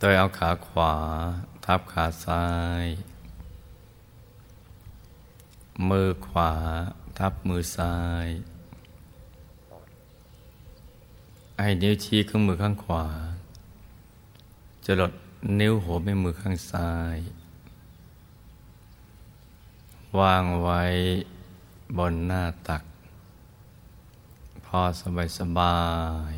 โดยเอาขาขวา ทับขาซ้าย มือขวา ทับมือซ้ายไอ้นิ้วชี้ข้างมือข้างขวา จะลดนิ้วหัวแม่มือข้างซ้าย วางไว้บนหน้าตัก พอสบายสบาย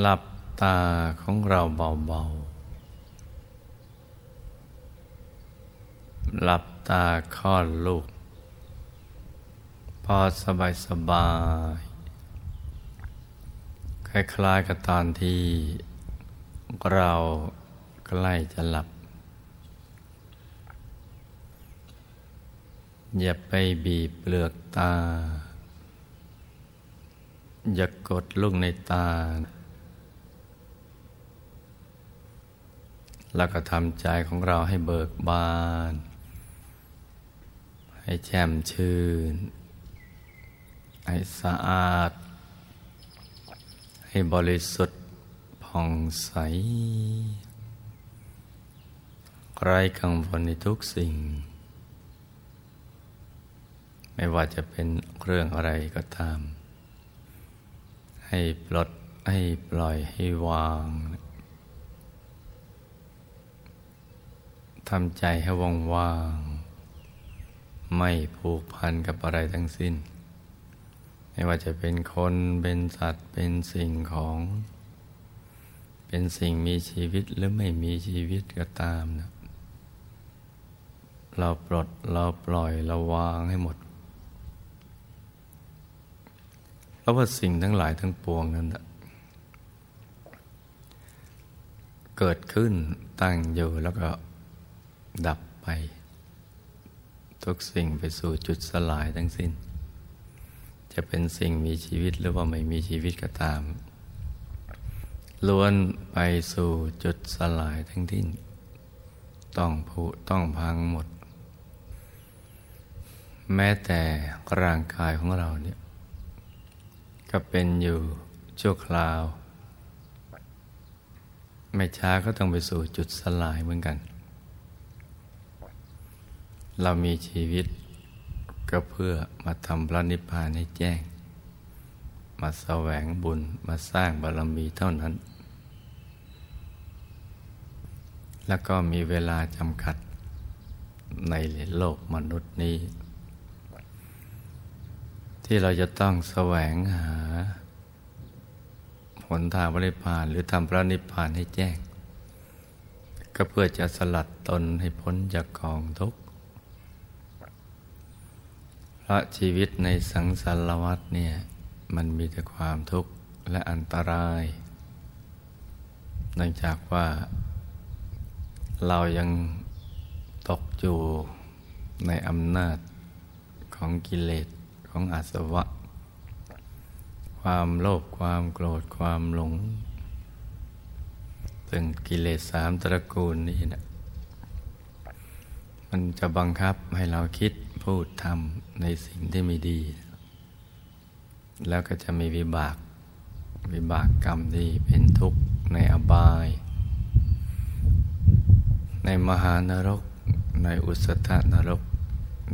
หลับตาของเราเบาๆ หลับตาคลอดลูก พอสบายสบาย คล้ายๆกับตอนที่เราใกล้จะหลับ อย่าไปบีบเปลือกตา อย่ากดลูกในตา แล้วก็ทำใจของเราให้เบิกบาน ให้แช่มชื่น ให้สะอาด ให้บริสุทธิ์ผ่องใสไร้กังวลในทุกสิ่ง ไม่ว่าจะเป็นเรื่องอะไรก็ตาม ให้ปลดให้ปล่อยให้วาง ทำใจให้ว่างๆไม่ผูกพันกับอะไรทั้งสิ้น ไม่ว่าจะเป็นคนเป็นสัตว์เป็นสิ่งของ เป็นสิ่งมีชีวิตหรือไม่มีชีวิตก็ตามนะเราปลดเราปล่อยเราวางให้หมดเพราะว่าสิ่งทั้งหลายทั้งปวงนั้นเกิดขึ้นตั้งอยู่แล้วก็ ดับไป ทุกสิ่งไปสู่จุดสลายทั้งสิ้น จะเป็นสิ่งมีชีวิตหรือว่าไม่มีชีวิตก็ตาม ล้วนไปสู่จุดสลายทั้งทิ้น ต้องผุต้องพังหมด แม้แต่ร่างกายของเราเนี่ย ก็เป็นอยู่ชั่วคราว ไม่ช้าก็ต้องไปสู่จุดสลายเหมือนกัน เรามีชีวิตก็เพื่อมาทำพระนิพพานให้แจ้ง มาแสวงบุญมาสร้างบารมีเท่านั้น แล้วก็มีเวลาจำกัดในโลกมนุษย์นี้ ที่เราจะต้องแสวงหาผลทางพระนิพพานหรือทำพระนิพพานให้แจ้ง ก็เพื่อจะสลัดตนให้พ้นจากกองทุกข์ ราะชีวิตในสังสารวัฏเนี่ยมันมีแต่ความทุกข์และอันตรายเนื่องจากว่าเรายังตกอยู่ในอำนาจของกิเลสของอาสวะ ความโลภความโกรธความหลงซึ่งกิเลสสามตระกูลนี้นะมันจะบังคับให้เราคิด พูดทำในสิ่งที่ไม่ดี แล้วก็จะมีวิบาก วิบากกรรมที่เป็นทุกข์ในอบาย ในมหานรก ในอุสธนรก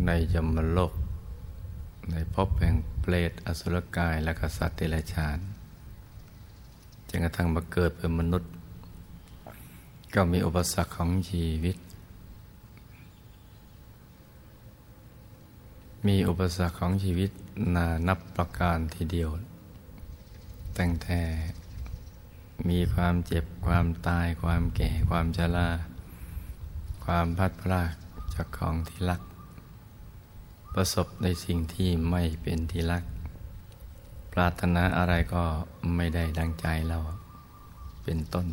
ในยมโลก ในภพแห่งเปรตอสุรกายและกษัตริย์เดรัจฉานจนกระทั่งมาเกิดเป็นมนุษย์ ก็มีอุปสรรคของชีวิต มีอุปสรรคของชีวิตนานับประการทีเดียวตั้งแต่มีความเจ็บความตายความแก่ความชราความพัดพลากจากของที่รัก ประสบในสิ่งที่ไม่เป็นที่รัก ปรารถนาอะไรก็ไม่ได้ดังใจเราเป็นต้น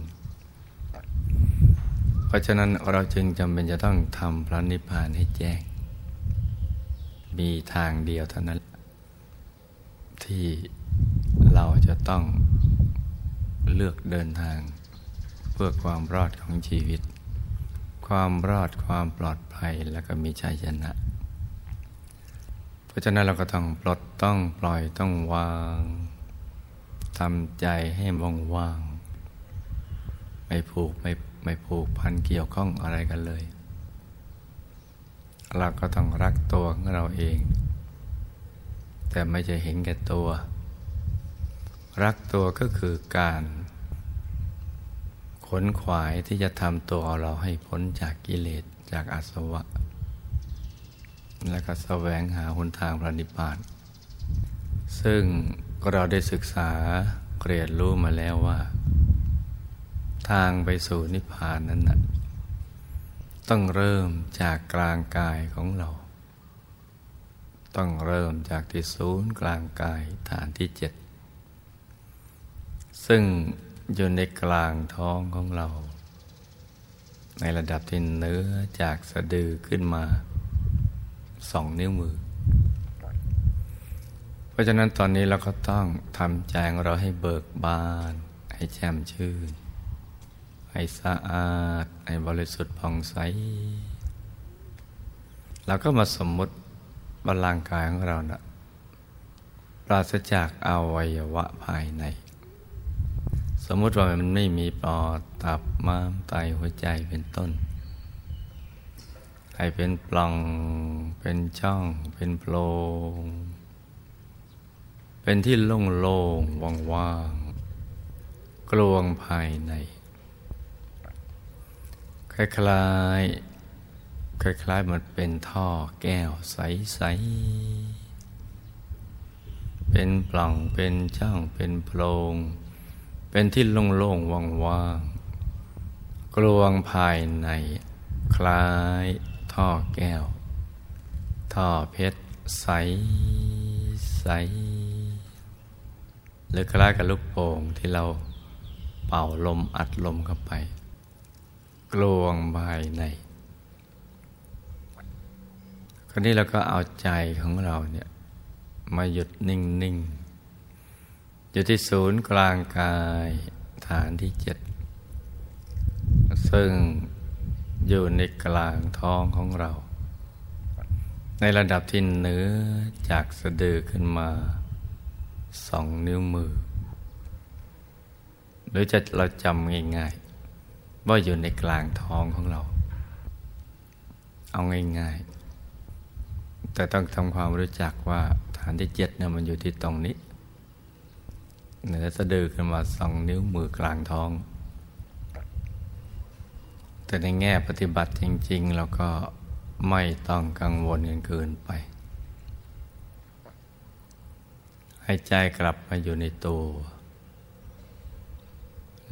เพราะฉะนั้นเราจึงจำเป็นจะต้องทำพระนิพพานให้แจ้ง มีทางเดียวเท่านั้น ที่เราจะต้องเลือกเดินทาง เพื่อความรอดของชีวิต ความรอดความปลอดภัยและก็มีชัยชนะ เพราะฉะนั้นเราก็ต้องปลดต้องปล่อยต้องวางทำใจให้ว่างว่างไม่ผูกไม่ไม่ผูกพันเกี่ยวข้องอะไรกันเลย เราก็ต้องรักตัวของเราเอง แต่ไม่จะเห็นแก่ตัว รักตัวก็คือการขนขวายที่จะทำตัวเราให้พ้นจากกิเลสจากอาสวะ และก็แสวงหาหนทางพระนิพพาน ซึ่งเราได้ศึกษาเรียนรู้มาแล้วว่า ทางไปสู่นิพพานนั้นนะ ต้องเริ่มจากกลางกายของเรา ต้องเริ่มจากที่ศูนย์กลางกายฐานที่เจ็ดซึ่งอยู่ในกลางท้องของเรา ในระดับที่เนื้อจากสะดือขึ้นมาสองนิ้วมือ เพราะฉะนั้นตอนนี้เราก็ต้องทำใจของเราให้เบิกบาน ให้แจ่มชื่น ให้สะอาด ให้บริสุทธิ์ผ่องใสเราก็มาสมมุติบาร่างกายของเรานะปราศจากอวัยวะภายใน สมมุติว่ามันไม่มีปอดตับม้ามไตหัวใจเป็นต้น ให้เป็นปล่องเป็นช่อง เป็นโพรงเป็นที่โล่งๆว่างๆกลวงภายใน คล้ายๆ คล้ายๆ มันเป็นท่อแก้วใส ๆ เป็นปล่องเป็นช่องเป็นโพรง เป็นที่โล่งๆว่างๆกลวงภายใน คล้ายท่อแก้ว ท่อเพชรใสใสหรือคล้ายกับลูกโป่งที่เราเป่าลมอัดลมเข้าไป กลวงภายในคราวนี้เราก็เอาใจของเราเนี่ยมาหยุดนิ่งนิ่งอยู่ที่ศูนย์กลางกายฐานที่เจ็ดซึ่งอยู่ในกลางท้องของเรา ในระดับที่เหนือจากสะดือขึ้นมาสองนิ้วมือ หรือจะเราจำง่ายๆ ว่าอยู่ในกลางท้องของเรา เอาง่ายๆ แต่ต้องทำความรู้จักว่าฐานที่เจ็ดเนี่ยมันอยู่ที่ตรงนี้เหนือสะดือขึ้นมาสองนิ้วมือกลางท้อง แต่ในแง่ปฏิบัติจริง ๆ เราก็ไม่ต้องกังวลเกินเกินไป ให้ใจกลับมาอยู่ในตัว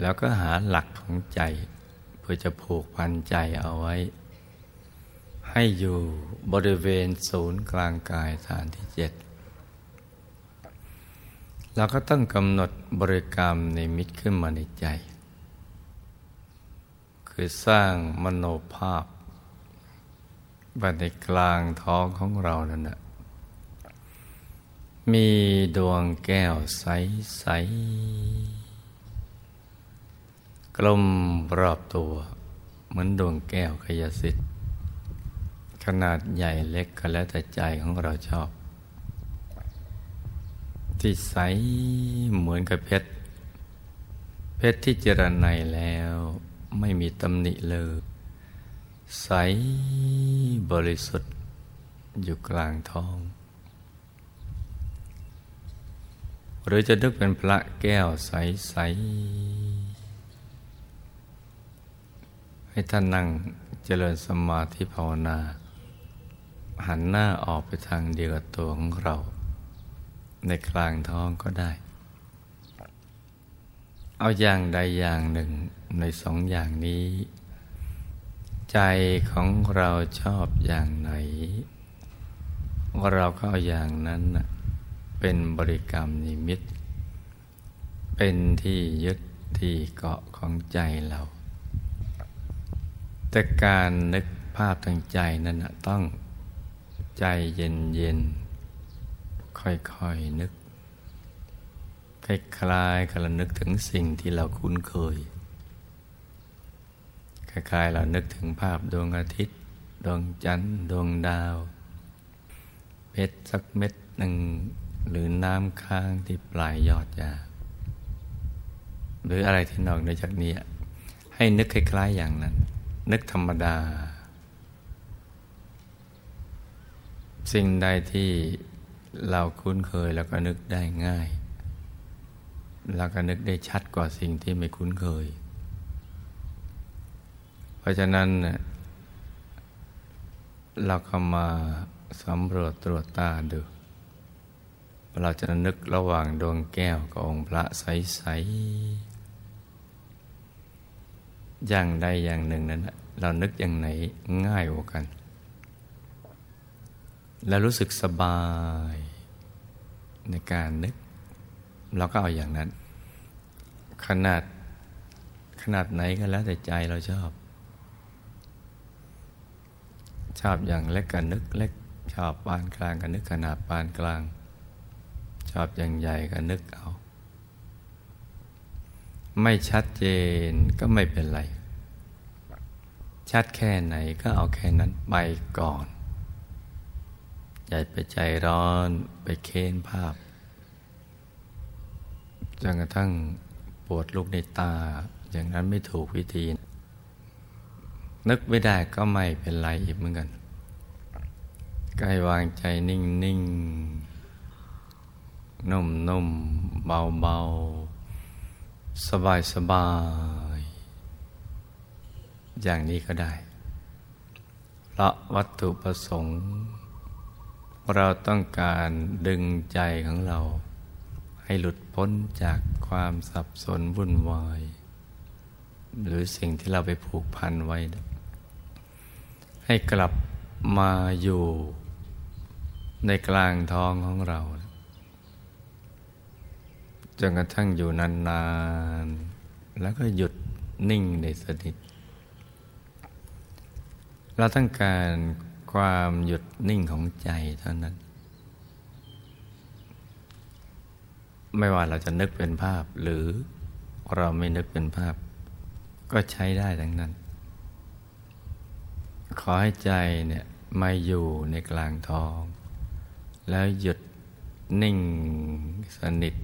แล้วก็หาหลักของใจ เพื่อจะผูกพันใจเอาไว้ ให้อยู่บริเวณศูนย์กลางกายฐานที่เจ็ดเราก็ต้องกำหนดบริกรรมในมิตรขึ้นมาในใจ คือสร้างมโนภาพบัในกลางท้องของเรานั่นแหะมีดวงแก้วใสใส กลมรอบตัว เหมือนดวงแก้วขยสิทธิ์ขนาดใหญ่เล็กก็แล้วแต่ใจของเราชอบ ที่ใสเหมือนกับเพชร เพชรที่เจรไนแล้วไม่มีตำหนิเลย ใสบริสุทธิ์อยู่กลางท้อง หรือจะนึกเป็นพระแก้วใส ๆ ให้ท่านนั่งเจริญสมาธิภาวนา หันหน้าออกไปทางเดียวกับตัวของเรา ในกลางท้องก็ได้ เอาอย่างใดอย่างหนึ่งในสองอย่างนี้ ใจของเราชอบอย่างไหน เราก็เอาอย่างนั้นเป็นบริกรรมนิมิต เป็นที่ยึดที่เกาะของใจเรา แต่การนึกภาพทางใจนั้นต้องใจเย็นๆค่อยๆนึก คล้ายๆกับเรานึกถึงสิ่งที่เราคุ้นเคย คล้ายๆเรานึกถึงภาพดวงอาทิตย์ ดวงจันทร์ ดวงดาวเพชรสักเม็ดหนึ่งหรือน้ำค้างที่ปลายยอดยา หรืออะไรที่นอกเหนือจากนี้ ให้นึกคล้ายๆอย่างนั้น นึกธรรมดา สิ่งใดที่เราคุ้นเคยแล้วก็นึกได้ง่ายเราก็นึกได้ชัดกว่าสิ่งที่ไม่คุ้นเคย เพราะฉะนั้น เราก็มาสำรวจตรวจตาดู เราจะนึกระหว่างดวงแก้วกับองค์พระใสๆ อย่างใดอย่างหนึ่งนั้น เรานึกอย่างไหนง่ายกว่ากัน แล้วรู้สึกสบายในการนึก เราก็เอาอย่างนั้น ขนาดขนาดไหนก็แล้วแต่ใจเราชอบ ชอบอย่างเล็กกันนึกเล็ก ชอบปานกลางกันนึกขนาดปานกลาง ชอบอย่างใหญ่ก็นึกเอา ไม่ชัดเจนก็ไม่เป็นไร ชัดแค่ไหนก็เอาแค่นั้นไปก่อน อย่าไปใจร้อนไปเค้นภาพจนกระทั่งปวดลูกในตา อย่างนั้นไม่ถูกวิธี นึกไม่ได้ก็ไม่เป็นไรอีกเหมือนกันกล้วางใจนิ่งๆนุ่มนุ่มเบาเบา สบายสบาย อย่างนี้ก็ได้เพราะวัตถุประสงค์ เราต้องการดึงใจของเรา ให้หลุดพ้นจากความสับสนวุ่นวาย หรือสิ่งที่เราไปผูกพันไว้ ให้กลับมาอยู่ในกลางท้องของเราจ นกระทั่งอยู่นานๆ แล้วก็หยุดนิ่งในสนิทเราต้องการความหยุดนิ่งของใจเท่านั้น ไม่ว่าเราจะนึกเป็นภาพหรือเราไม่นึกเป็นภาพ ก็ใช้ได้ทั้งนั้น ขอให้ใจเนี่ยมาอยู่ในกลางท้อง แล้วหยุดนิ่งสนิท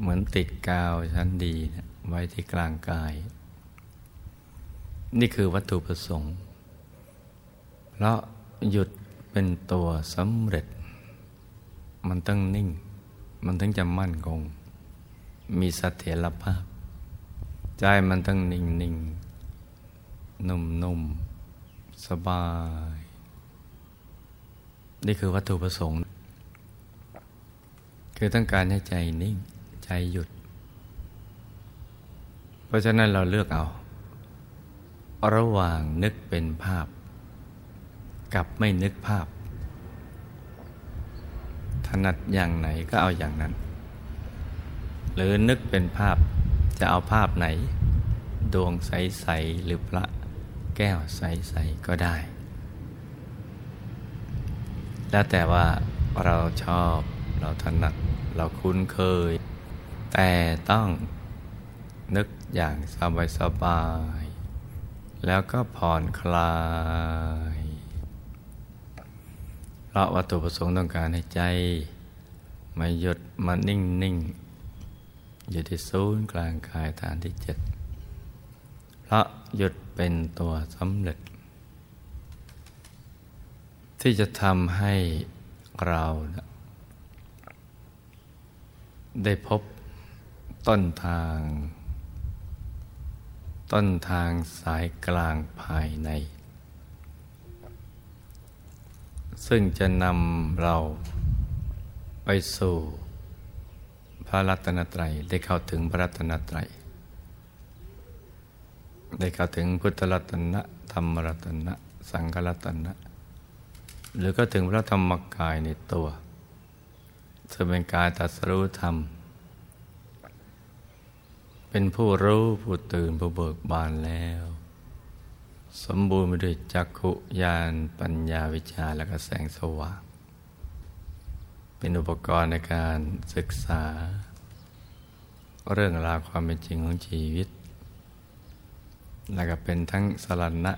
เหมือนติดกาวชั้นดีนะไว้ที่กลางกาย นี่คือวัตถุประสงค์ เพราะหยุดเป็นตัวสำเร็จ มันต้องนิ่ง มันถึงจะมั่นคง มีสถียรภาพ ใจมันต้องนิ่งนิ่งนุ่มนุ่มสบาย นี่คือวัตถุประสงค์ คือต้องการให้ใจนิ่ง ใจหยุด เพราะฉะนั้นเราเลือกเอา ระหว่างนึกเป็นภาพ กับไม่นึกภาพ ถนัดอย่างไหนก็เอาอย่างนั้น หรือนึกเป็นภาพจะเอาภาพไหน ดวงใส ๆ หรือพระแก้วใส ๆ ก็ได้ แล้วแต่ว่าเราชอบเราถนัดเราคุ้นเคย แต่ต้องนึกอย่างสบายสบาย แล้วก็ผ่อนคลาย เพราะวัตถุประสงค์ต้องการให้ใจมาหยุดมานิ่งนิ่งอยู่ที่ศูนย์กลางกายฐานที่เจ็ดเพราะหยุดเป็นตัวสำเร็จ ที่จะทำให้เรา ได้พบ ต้นทาง ต้นทางสายกลางภายใน ซึ่งจะนำเราไปสู่พระรัตนตรัยได้เข้าถึงพระรัตนตรัยได้เข้าถึงพุทธรัตนะธรรมรัตนะ สังฆรัตนะ หรือก็ถึงพระธรรมกายในตัวซึ่งเป็นกายตัสรู้ธรรม เป็นผู้รู้ผู้ตื่นผู้เบิกบานแล้ว สมบูรณ์ไปด้วยจักขุญาณปัญญาวิชาและก็แสงสว่าง เป็นอุปกรณ์ในการศึกษา เรื่องราวความเป็นจริงของชีวิต และก็เป็นทั้งสรณะ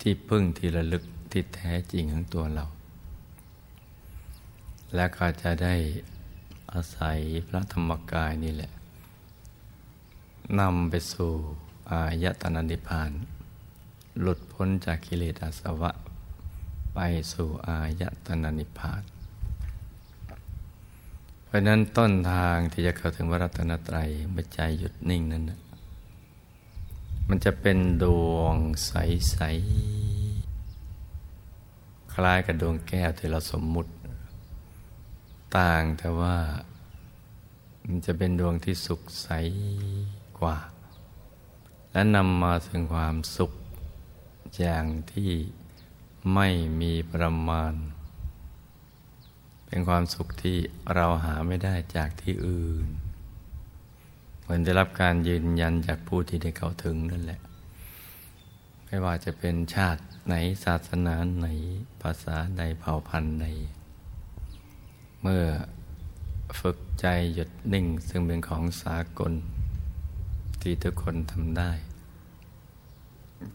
ที่พึ่งที่ระลึกที่แท้จริงของตัวเรา และก็จะได้อาศัยพระธรรมกายนี่แหละ นำไปสู่อายตนะนิพพาน หลุดพ้นจากกิเลสอาสวะ ไปสู่อายตนะนิพพาน เพราะนั้นต้นทางที่จะเข้าถึงวรัตนตรัยเมื่อใจหยุดนิ่งนั้น มันจะเป็นดวงใส ๆ คล้ายกับดวงแก้วที่เราสมมุติ ต่างแต่ว่ามันจะเป็นดวงที่สุขใส ว่า และนำมาถึงความสุข อย่างที่ไม่มีประมาณ เป็นความสุขที่เราหาไม่ได้จากที่อื่นเหมือนได้รับการยืนยันจากผู้ที่ได้เข้าถึงนั่นแหละ ไม่ว่าจะเป็นชาติไหนศาสนาไหนภาษาใดเผ่าพันธุ์ใดเมื่อฝึกใจหยุดนิ่งซึ่งเป็นของสากล ที่ทุกคนทำได้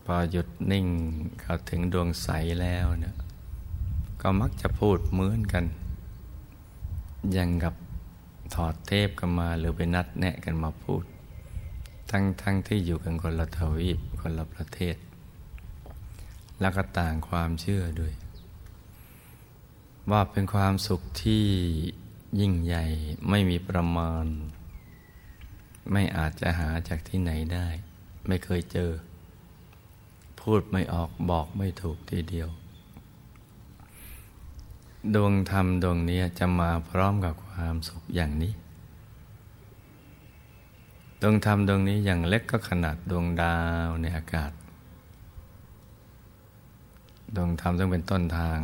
พอหยุดนิ่งเข้าถึงดวงใสแล้วเนี่ยก็มักจะพูดเหมือนกัน ยังกับถอดเทปกันมาหรือไปนัดแนะกันมาพูด ทั้งทั้งที่อยู่กันคนละทวีปคนละประเทศ แล้วก็ต่างความเชื่อด้วย ว่าเป็นความสุขที่ยิ่งใหญ่ไม่มีประมาณ ไม่อาจจะหาจากที่ไหนได้ ไม่เคยเจอ พูดไม่ออกบอกไม่ถูกทีเดียว ดวงธรรมดวงนี้จะมาพร้อมกับความสุขอย่างนี้ ดวงธรรมดวงนี้อย่างเล็กก็ขนาดดวงดาวในอากาศ ดวงธรรมต้องเป็นต้นทาง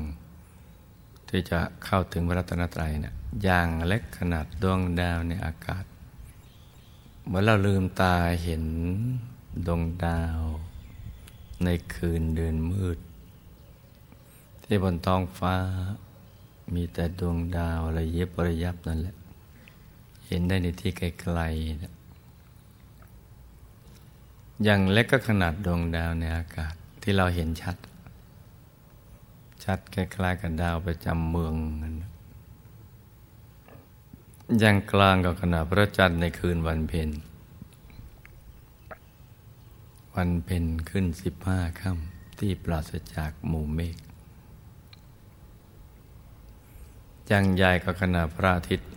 ที่จะเข้าถึงพระรัตนตรัยเนะี่ยอย่างเล็กขนาดดวงดาวในอากาศ เมื่อเราลืมตาเห็นดวงดาว ในคืนเดือนมืด ที่บนท้องฟ้า มีแต่ดวงดาวระยิบระยับนั่นแหละ เห็นได้ในที่ไกลๆนะอย่างเล็กก็ขนาดดวงดาวในอากาศที่เราเห็นชัด ชัดคล้ายๆกับดาวประจำเมืองนันอ ย่างกลางก็ขนาดพระจันทร์ในคืนวันเพ็ญ วันเพ็ญขึ้นสิบห้าค่ำที่ปราศจากหมู่เมฆยังใหญ่ก็ขณะพระอาทิตย์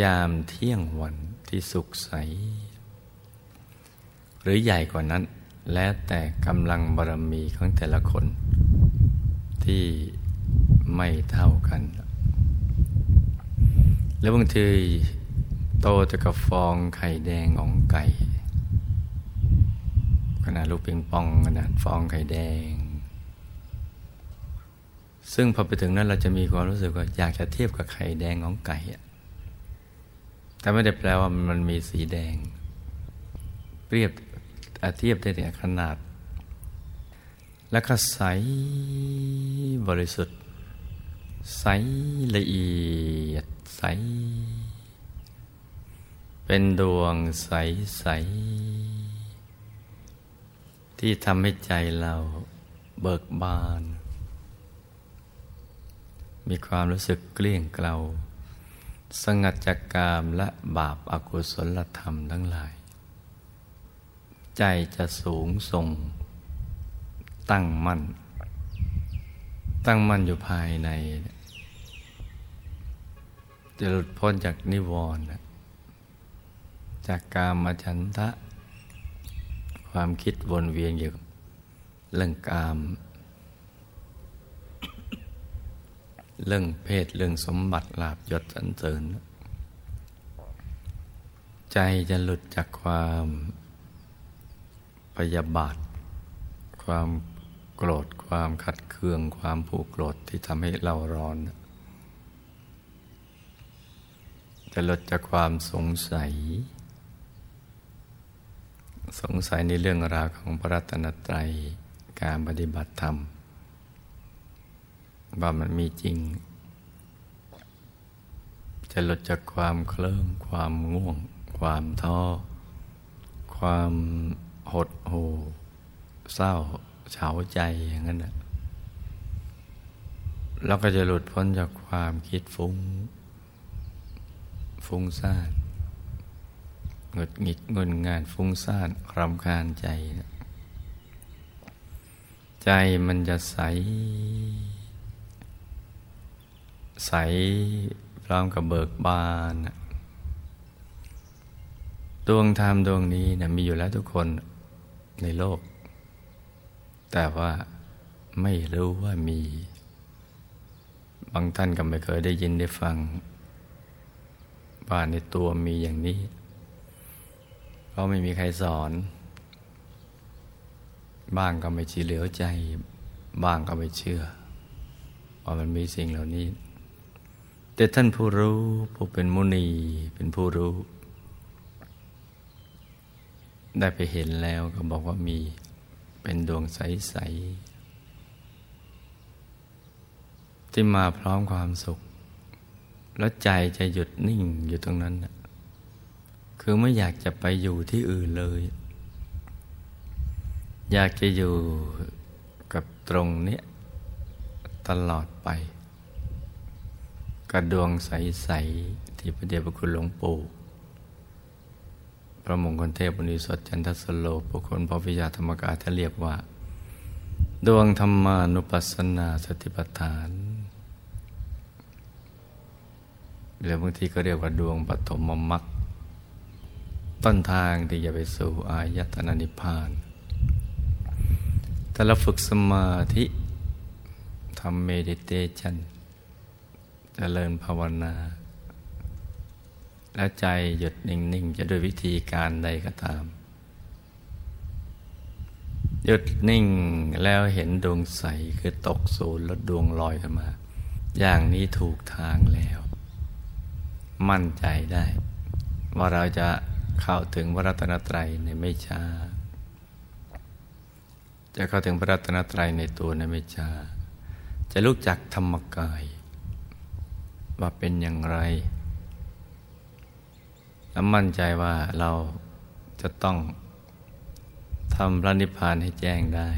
ยามเที่ยงวันที่สุขใส หรือใหญ่กว่านั้น แล้วแต่กำลังบารมีของแต่ละคน ที่ไม่เท่ากัน แล้วบางทีโตจะกับฟองไข่แดงของไก่ขนาดลูกปิงปองขนาดฟองไข่แดง ซึ่งพอไปถึงนั้นเราจะมีความรู้สึกว่าอยากจะเทียบกับไข่แดงของไก่แต่ไม่ได้แปลว่ามันมีสีแดง เปรียบเทียบได้แต่ขนาด และก็ใสบริสุทธิ์ ใสละเอียด ใส เป็นดวงใสใส ที่ทำให้ใจเราเบิกบาน มีความรู้สึกเกลี้ยงเกลาสงัดจากกามและบาปอากุศลธรรมทั้งหลาย ใจจะสูงส่ง ตั้งมั่น ตั้งมั่นอยู่ภายใน จะหลุดพ้นจากนิวรณ์จากกามฉันทะ ความคิดวนเวียนอยู่เรื่องกาม เรื่องเพศเรื่องสมบัติลาบยศสันเสริญ ใจจะหลุดจากความพยาบาท ความโกรธความขัดเคือง ความผูกโกรธที่ทำให้เราร้อน จะลดจากความสงสัย สงสัยในเรื่องราวของพระรัตนตรัยการปฏิบัติธรรม ว่ามันมีจริง จะหลุดจากความเคลิ้มความง่วง ความท้อ ความหดหู่เศร้าเฉาใจอย่างนั้นนะแล้วก็จะหลุดพ้นจากความคิดฟุง้ง ฟุ้งซ่านหงุดหงิดงุนงานฟุ้งซ่านรำคาญใจ ใจมันจะใส ใสพร้อมกับเบิกบานดวงธรรมดวงนี้นะมีอยู่แล้วทุกคนในโลก แต่ว่าไม่รู้ว่ามี บางท่านก็ไม่เคยได้ยินได้ฟัง ว่าในตัวมีอย่างนี้ เพราะไม่มีใครสอน บ้างก็ไม่ชีเหลียวใจ บ้างก็ไม่เชื่อว่ามันมีสิ่งเหล่านี้ แต่ท่านผู้รู้ผู้เป็นมุนีเป็นผู้รู้ ได้ไปเห็นแล้วก็บอกว่ามีเป็นดวงใส ๆ ที่มาพร้อมความสุข แล้วใจจะหยุดนิ่งอยู่ตรงนั้นคือไม่อยากจะไปอยู่ที่อื่นเลย อยากจะอยู่กับตรงนี้ตลอดไป กระดวงใส ๆ ที่พระเดชพระคุณหลวงปู่ พระมงคลเทพบุญสดจันทสโลปุคคลพวิยาธรรมกาท่าเรียกว่า ดวงธรรมานุปัสสนาสติปัฏฐาน หรือบางทีก็เรียกว่าดวงปฐมมรรคต้นทางที่จะไปสู่อายตนะนิพพานถ้าเราฝึกสมาธิทำเมดิเตชันจเจริญภาวนา แล้วใจหยุดนิ่ง ๆ จะด้วยวิธีการใดก็ตาม หยุดนิ่งแล้วเห็นดวงใส คือตกศูนย์แล้วดวงลอยขึ้นมา อย่างนี้ถูกทางแล้ว มั่นใจได้ ว่าเราจะเข้าถึงพระรัตนตรัยในไม่ช้า จะเข้าถึงพระรัตนตรัยในตัวในไม่ช้า จะรู้จักธรรมกาย ว่าเป็นอย่างไร และมั่นใจว่าเราจะต้องทำพระนิพพานให้แจ้งได้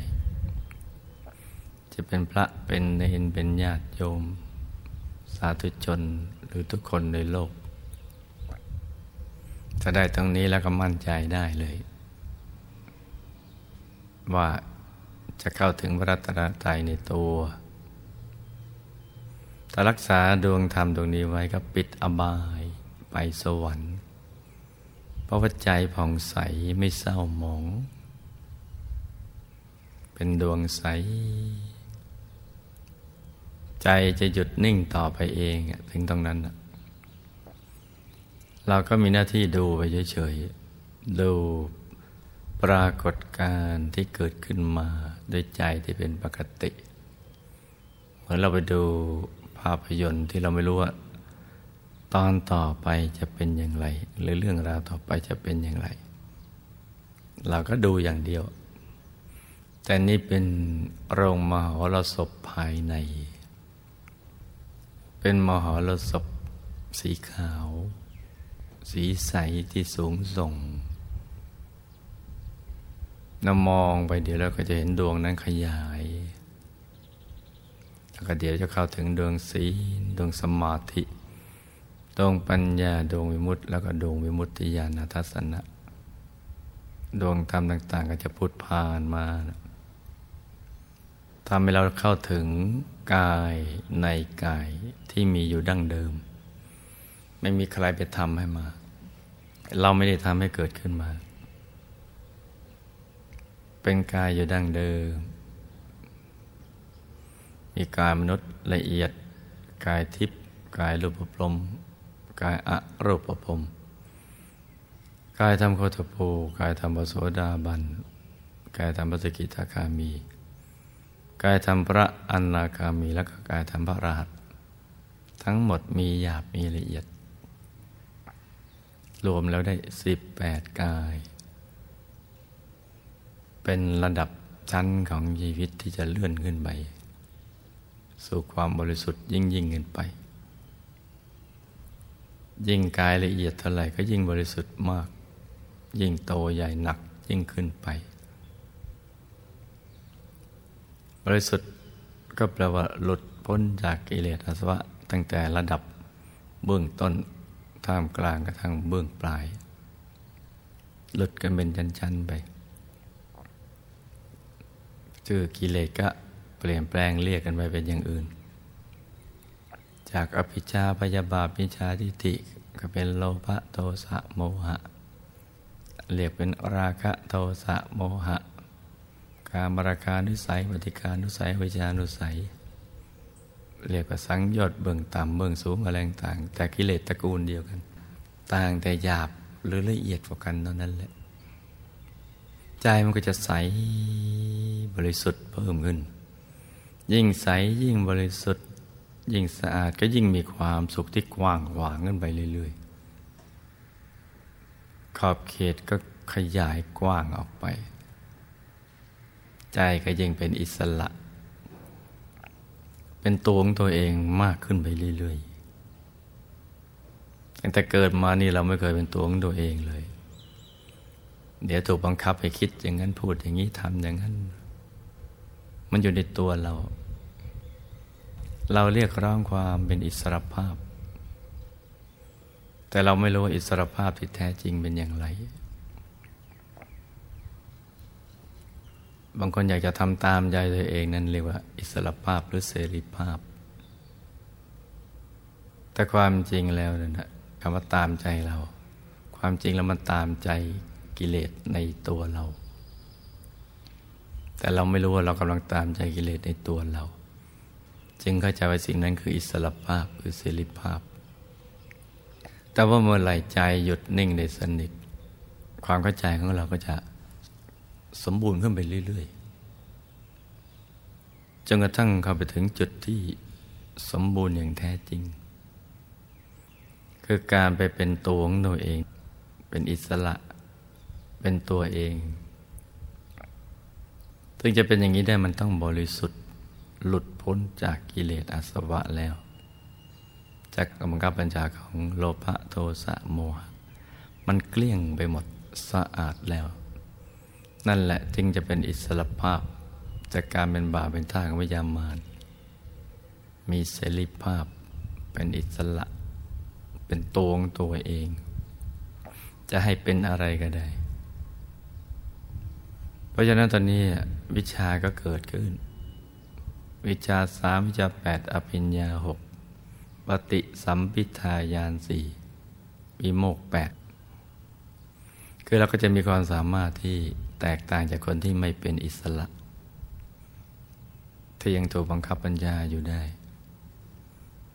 จะเป็นพระเป็นเนรเป็นญาติโยม สาธุชน หรือทุกคนในโลก ถ้าได้ตรงนี้แล้วก็มั่นใจได้เลย ว่าจะเข้าถึงพระรัตนตรัยในตัวถ้ารักษาดวงธรรมดวงนี้ไว้ก็ปิดอบายไปสวรรค์เพราะว่าใจผ่องใสไม่เศร้าหมอง เป็นดวงใส ใจจะหยุดนิ่งต่อไปเองถึงตรงนั้น เราก็มีหน้าที่ดูไปเฉยๆดูปรากฏการณ์ที่เกิดขึ้นมาด้วยใจที่เป็นปกติ เหมือนเราไปดูภาพยนตร์ที่เราไม่รู้ว่าตอนต่อไปจะเป็นอย่างไร หรือเรื่องราวต่อไปจะเป็นอย่างไร เราก็ดูอย่างเดียว แต่นี่เป็นโรงมหรสพภายใน เป็นมหรสพสีขาว สีใสที่สูงส่งนมองไปเดี๋ยวเราก็จะเห็นดวงนั้นขยาย แล้วก็เดี๋ยวจะเข้าถึงดวงสีดวงสมาธิดวงปัญญาดวงวิมุตติ แล้วก็ดวงวิมุตติญาณทัศนะ ดวงธรรมต่าง ๆ ก็จะพุทธผ่านมา ทำให้เราเข้าถึงกายในกายที่มีอยู่ดั้งเดิม ไม่มีใครไปทำให้มา เราไม่ได้ทำให้เกิดขึ้นมา เป็นกายอยู่ดั้งเดิม มีกายมนุษย์ละเอียด กายทิพย์กายรูปพรมกายอะรูปพรมกายธรรมโคตภูกายธรรมโสดาบัน กายธรรมปสกิทาคามี กายธรรมพระอนาคามีและก็กายธรรมพระรหัสทั้งหมดมีหยาบมีละเอียด รวมแล้วได้สิบแปดกาย เป็นระดับชั้นของชีวิตที่จะเลื่อนขึ้นไป สู่ความบริสุทธิ์ยิ่งยิ่งขึ้นไป ยิ่งกายละเอียดเท่าไหร่ก็ยิ่งบริสุทธิ์มาก ยิ่งโตใหญ่หนักยิ่งขึ้นไป บ ริสุทธิ์ก็แปลว่าหลุดพ้นจากกิเลสอาสวะ ตั้งแต่ระดับเบื้องต้นท่ามกลางกระทั่งเบื้องปลาย หลุดกันเป็นชั้นๆไปชื่อกิเลสก็เปลี่ยนแปลงเรียกกันไปเป็นอย่างอื่น จากอภิชาพยาบาปิชาทิฏฐิก็เป็นโลภะโทสะโมหะ เรียกเป็นราคะโทสะโมหะ การมราคานุสัยปฏิการนุสัยวิชานุสัย เรียกว่าสังยอดเบื้องต่ำเบื้องสูงอะไรต่าง แต่กิเลสตระกูลเดียวกัน ต่างแต่หยาบหรือละเอียดกว่ากันเท่านั้นแหละ ใจมันก็จะใสบริสุทธิ์เพิ่มขึ้น ยิ่งใสยิ่งบริสุทธิ์ ยิ่งสะอาดก็ยิ่งมีความสุขที่กว้างขวางขึ้นไปเรื่อยๆ ขอบเขตก็ขยายกว้างออกไป ใจก็ยิ่งเป็นอิสระ เป็นตัวของตัวเองมากขึ้นไปเรื่อยๆตั้งแต่เกิดมานี่เราไม่เคยเป็นตัวของตัวเองเลย เดี๋ยวถูกบังคับให้คิดอย่างนั้นพูดอย่างนี้ทำอย่างนั้น มันอยู่ในตัวเรา เราเรียกร้องความเป็นอิสรภาพ แต่เราไม่รู้อิสรภาพที่แท้จริงเป็นอย่างไร บางคนอยากจะทำตามใจตัวเองนั่นเรียกว่า อิสรภาพหรือเสรีภาพ แต่ความจริงแล้วนะคำว่าตามใจเรา ความจริงแล้วมันตามใจกิเลสในตัวเรา แต่เราไม่รู้ว่าเรากำลังตามใจกิเลสในตัวเรา จึงเข้าใจว่าสิ่งนั้นคืออิสระภาพคือเสรีภาพ แต่ว่าเมื่อไหร่ใจหยุดนิ่งได้สนิทความเข้าใจของเราก็จะ สมบูรณ์ขึ้นไปเรื่อยๆ จนกระทั่งเข้าไปถึงจุดที่สมบูรณ์อย่างแท้จริง คือการไปเป็นตัวของตัวเอง เป็นอิสระเป็นตัวเองถึงจะเป็นอย่างนี้ได้มันต้องบริสุทธิ์หลุดพ้นจากกิเลสอาสวะแล้ว จากกำกับปัญญาของโลภะโทสะโมหะ มันเกลี้ยงไปหมดสะอาดแล้ว นั่นแหละจึงจะเป็นอิสระภาพ จากการเป็นบาปเป็นท่าของวิญญามานมีเสรีภาพเป็นอิสระ เป็นตัวของตัวเอง จะให้เป็นอะไรก็ได้ เพราะฉะนั้นตอนนี้วิชาก็เกิดขึ้น วิชาสามวิชาแปดอภิญญาหกปฏิสัมพิทายานสี่วิโมกแปดคือเราก็จะมีความสามารถที่ แตกต่างจากคนที่ไม่เป็นอิสระที่ยังถูกบังคับปัญญาอยู่ได้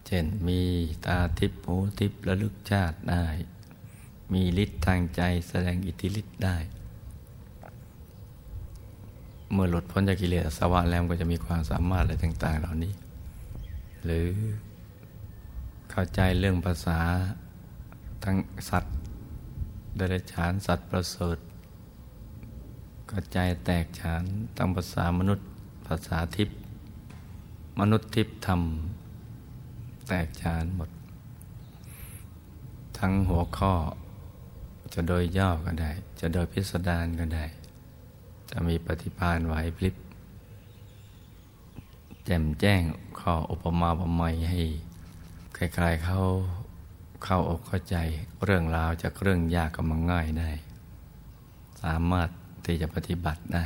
เช่นมีตาทิพย์หูทิพย์ระลึกชาติได้ มีฤทธิ์ทางใจแสดงอิทธิฤทธิ์ได้ เมื่อหลุดพ้นจากกิเลสสวะแล้วก็จะมีความสามารถอะไรต่าง ๆ เหล่านี้ หรือเข้าใจเรื่องภาษาทั้งสัตว์เดรัจฉานสัตว์ประเสริฐ เข้าใจแตกฉานตั้งภาษามนุษย์ภาษาทิพย์มนุษย์ทิพย์ทำแตกฉานหมด ทั้งหัวข้อ จะโดยย่อก็ได้ จะโดยพิสดารก็ได้ จะมีปฏิภาณไหวพลิบแจ่มแจ้งข้ออุปมาอุปไมยให้ใครๆเขาเข้าอกเข้าใจเรื่องราวจากเรื่องยากกับมันง่ายได้ สามารถ ที่จะปฏิบัติได้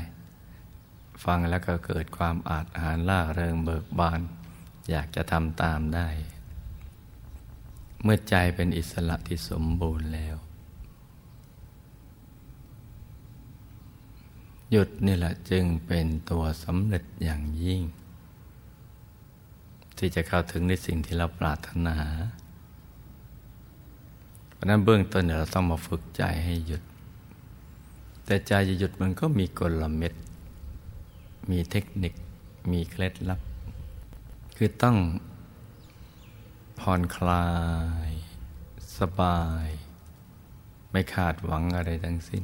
ฟังแล้วก็เกิดความอาจหารล่าเริงเบิกบาน อยากจะทำตามได้ เมื่อใจเป็นอิสระที่สมบูรณ์แล้ว หยุดนี่แหละจึงเป็นตัวสำเร็จอย่างยิ่ง ที่จะเข้าถึงในสิ่งที่เราปรารถนา เพราะนั้นเบื้องต้นเราต้องมาฝึกใจให้หยุด แต่ใจจะหยุดมันก็มีกลเม็ด มีเทคนิค มีเคล็ดลับ คือต้องผ่อนคลาย สบาย ไม่ขาดหวังอะไรทั้งสิ้น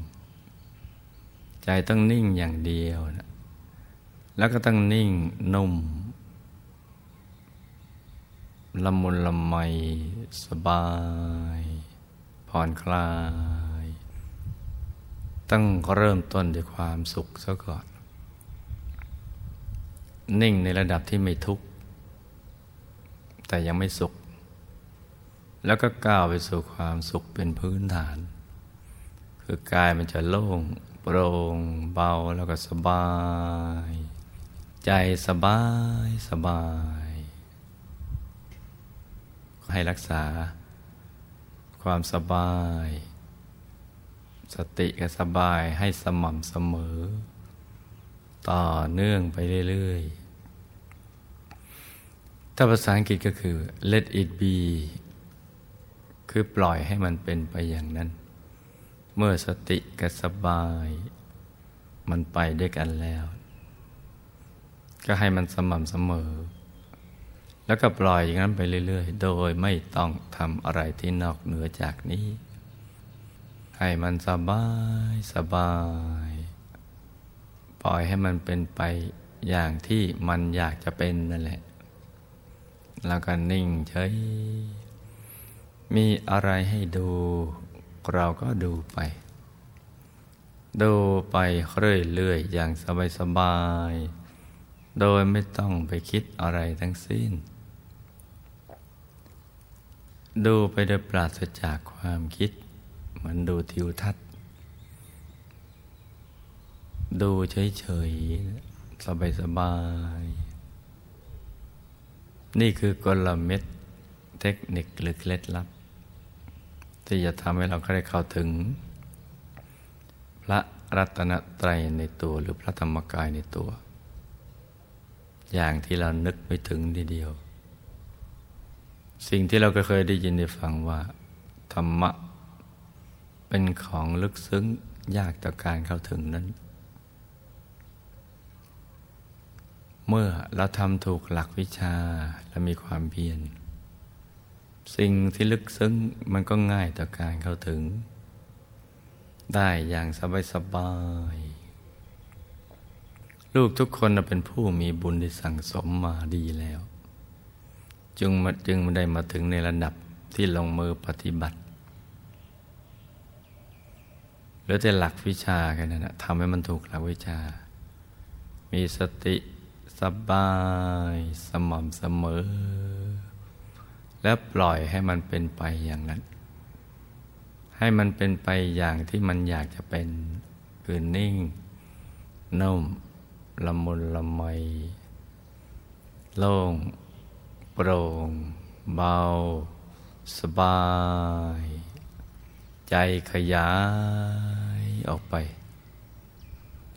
ใจต้องนิ่งอย่างเดียวนะแล้วก็ต้องนิ่งนุ่มละมุนละไมสบาย ผ่อนคลาย ต้องเริ่มต้นด้วยความสุขซะก่อน นิ่งในระดับที่ไม่ทุกข์ แต่ยังไม่สุข แล้วก็ก้าวไปสู่ความสุขเป็นพื้นฐาน คือกายมันจะโล่งโปร่งเบาแล้วก็สบาย ใจสบายสบาย ให้รักษาความสบาย สติกับสบายให้สม่ำเสมอ ต่อเนื่องไปเรื่อย ๆ ถ้าภาษาอังกฤษก็คือ let it be คือปล่อยให้มันเป็นไปอย่างนั้น เมื่อสติกับสบาย มันไปด้วยกันแล้ว ก็ให้มันสม่ำเสมอ แล้วก็ปล่อยอย่างนั้นไปเรื่อย ๆ โดยไม่ต้องทำอะไรที่นอกเหนือจากนี้ ให้มันสบายสบาย ปล่อยให้มันเป็นไปอย่างที่มันอยากจะเป็นนั่นแหละ แล้วก็นิ่งเฉย มีอะไรให้ดู เราก็ดูไป ดูไปเรื่อยๆอย่างสบายๆ โดยไม่ต้องไปคิดอะไรทั้งสิ้น ดูไปโดยปราศจากความคิด มือนดูทิวทัศน์ ดูเฉยๆ สบายๆ นี่คือกลเม็ดเทคนิคหรือเคล็ดลับ ที่จะทำให้เราได้เข้าถึง พระรัตนตรัยในตัวหรือพระธรรมกายในตัว อย่างที่เรานึกไม่ถึงทีเดียว สิ่งที่เราก็เคยได้ยินได้ฟังว่า ธรรมะ เป็นของลึกซึ้งยากต่อการเข้าถึงนั้น เมื่อเราทำถูกหลักวิชาและมีความเพียรสิ่งที่ลึกซึ้งมันก็ง่ายต่อการเข้าถึง ได้อย่างสบายสบายลูกทุกคนเป็นผู้มีบุญที่สั่งสมมาดีแล้ว จึงมาจึงได้มาถึงในระดับที่ลงมือปฏิบัติ หรือแต่หลักวิชาแค่นั้นนะทำให้มันถูกหลักวิชา มีสติสบายสม่ำเสมอ และปล่อยให้มันเป็นไปอย่างนั้น ให้มันเป็นไปอย่างที่มันอยากจะเป็นคือนิ่ง นุ่ม ละมุนละไมโล่ง โปร่ง เบา สบาย ใจขยาย ออกไป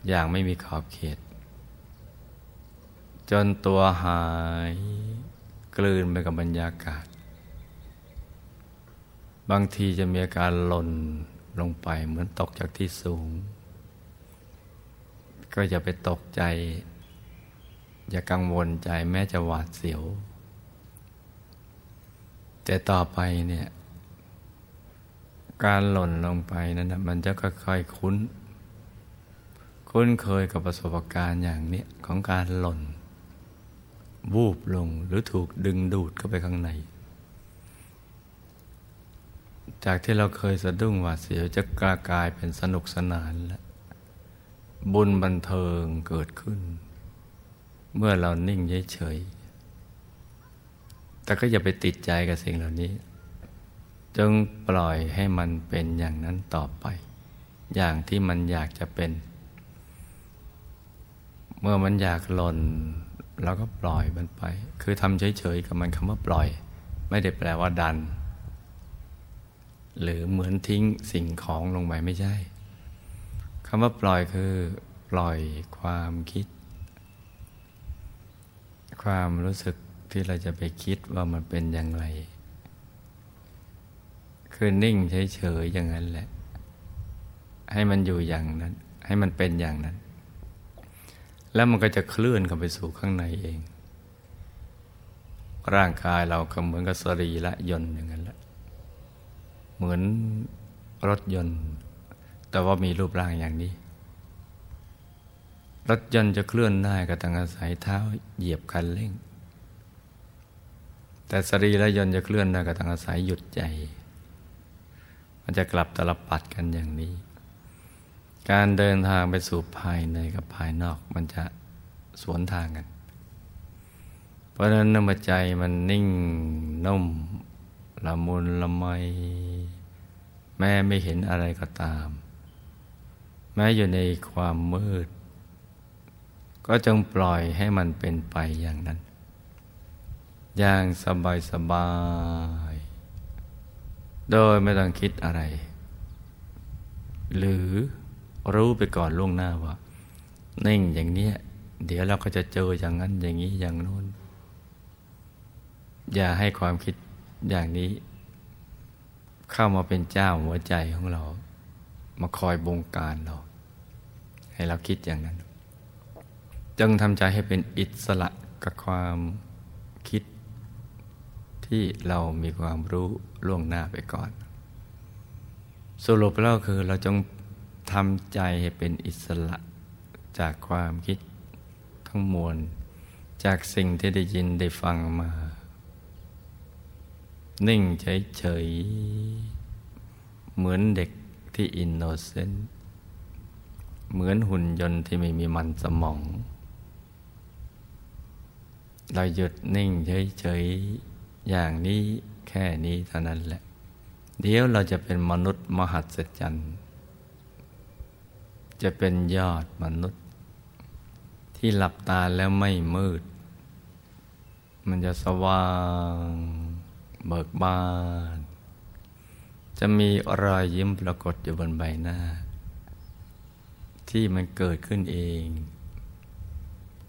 อย่างไม่มีขอบเขต จนตัวหายกลืนไปกับบรรยากาศ บางทีจะมีอาการหล่นลงไปเหมือนตกจากที่สูง ก็อย่าไปตกใจ อย่ากังวลใจแม้จะหวาดเสียว แต่ต่อไปเนี่ย การหล่นลงไปนั้นนะมันจะค่อยๆคุ้น คุ้นเคยกับประสบการณ์อย่างนี้ของการหล่น วูบลงหรือถูกดึงดูดเข้าไปข้างใน จากที่เราเคยสะดุ้งหวาดเสียวจะกลากลายเป็นสนุกสนานแล้วบุญบันเทิงเกิดขึ้น เมื่อเรานิ่งเฉยแต่ก็อย่าไปติดใจกับสิ่งเหล่านี้ จงปล่อยให้มันเป็นอย่างนั้นต่อไป อย่างที่มันอยากจะเป็น เมื่อมันอยากหล่นเราก็ปล่อยมันไป คือทำเฉยๆกับมันคำว่าปล่อย ไม่ได้แปลว่าดัน หรือเหมือนทิ้งสิ่งของลงไปไม่ใช่คำว่าปล่อยคือปล่อยความคิด ความรู้สึกที่เราจะไปคิดว่ามันเป็นอย่างไร คือนิ่งเฉยๆอย่างนั้นแหละ ให้มันอยู่อย่างนั้น ให้มันเป็นอย่างนั้น แล้วมันก็จะเคลื่อนเข้าไปสู่ข้างในเอง ร่างกายเราก็เหมือนกับสรีละยนต์อย่างนั้นแหละเหมือนรถยนต์ แต่ว่ามีรูปร่างอย่างนี้ รถยนต์จะเคลื่อนได้ก็ต้องอาศัยเท้าเหยียบคันเร่ง แต่สรีระยนต์จะเคลื่อนได้ก็ต้องอาศัยหยุดใจ มันจะกลับตลบปัดกันอย่างนี้ การเดินทางไปสู่ภายในกับภายนอกมันจะสวนทางกัน เพราะนั้นนมใจมันนิ่งนุ่มละมุนละไม แม้ไม่เห็นอะไรก็ตาม แม้อยู่ในความมืด ก็จงปล่อยให้มันเป็นไปอย่างนั้น อย่างสบายสบาย โดยไม่ต้องคิดอะไร หรือรู้ไปก่อนล่วงหน้าว่า นิ่งอย่างนี้เดี๋ยวเราก็จะเจออย่างนั้นอย่างนี้อย่างโน้น อย่าให้ความคิดอย่างนี้ เข้ามาเป็นเจ้าหัวใจของเรา มาคอยบงการเรา ให้เราคิดอย่างนั้น จึงทำใจให้เป็นอิสระกับความคิด ที่เรามีความรู้ล่วงหน้าไปก่อน สรุปแล้วคือเราจงทำใจให้เป็นอิสระจากความคิดทั้งมวล จากสิ่งที่ได้ยินได้ฟังมา นิ่งเฉยๆ เหมือนเด็กที่อินโนเซนต์เหมือนหุ่นยนต์ที่ไม่มีมันสมอง เราหยุดนิ่งเฉยๆ อย่างนี้แค่นี้เท่านั้นแหละ เดี๋ยวเราจะเป็นมนุษย์มหัศจรรย์ จะเป็นยอดมนุษย์ ที่หลับตาแล้วไม่มืด มันจะสว่างเบิกบาน จะมีรอยยิ้มปรากฏอยู่บนใบหน้า ที่มันเกิดขึ้นเอง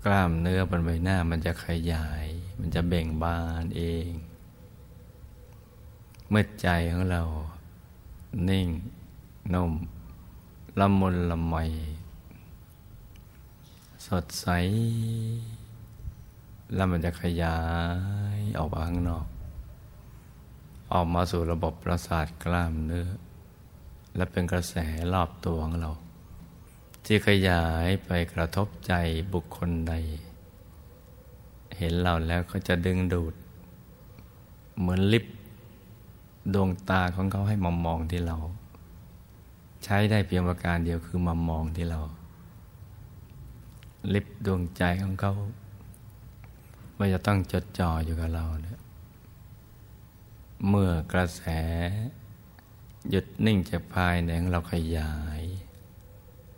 กล้ามเนื้อบนใบหน้ามันจะขยาย มันจะเบ่งบานเอง เมื่อใจของเรา นิ่ง นุ่ม ละมุนละไมสดใส แล้วมันจะขยายออกมาข้างนอก ออกมาสู่ระบบประสาทกล้ามเนื้อ และเป็นกระแสรอบตัวของเรา ที่ขยายไปกระทบใจบุคคลใด เห็นเราแล้วก็จะดึงดูด เหมือนลิบ ดวงตาของเขาให้มามองที่เรา ใช้ได้เพียงประการเดียวคือมามองที่เรา ลิบดวงใจของเขาว่จะต้องจดจ่ออยู่กับเราเนี่ยเมื่อกระแส หยุดนิ่งจากภายในของเราขยาย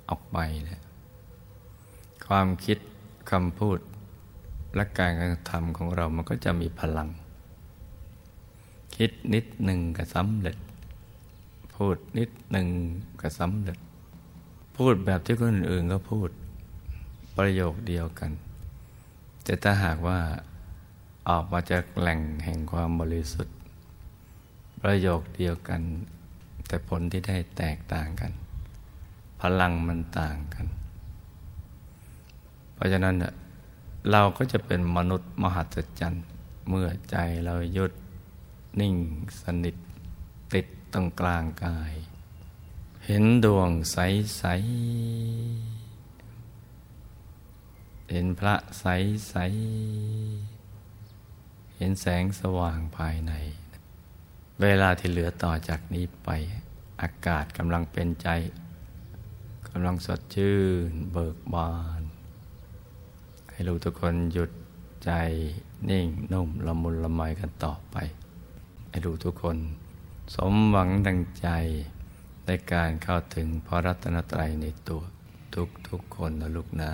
ออกไปเนี่ยความคิดคำพูดและการกระทำของเรามันก็จะมีพลัง คิดนิดหนึ่งก็สำเร็จ พูดนิดหนึ่งก็สำเร็จ พูดแบบที่คนอื่นก็พูดประโยคเดียวกัน แต่ถ้าหากว่าออกมาจากแหล่งแห่งความบริสุทธิ์ ประโยคเดียวกัน แต่ผลที่ได้แตกต่างกัน พลังมันต่างกัน เพราะฉะนั้นเราก็จะเป็นมนุษย์มหัศจรรย์เมื่อใจเราหยุด นิ่งสนิทติดตรงกลางกาย เห็นดวงใสๆเห็นพระใสใสเห็นแสงสว่างภายใน เวลาที่เหลือต่อจากนี้ไป อากาศกำลังเป็นใจกำลังสดชื่นเบิกบาน ให้ลูกทุกคนหยุดใจนิ่งนุ่มละมุนละไมกันต่อไป ให้ลูกทุกคน สมหวังดังใจในการเข้าถึงพระรัตนตรัยในตัวทุกทุกคนนะลูกนะ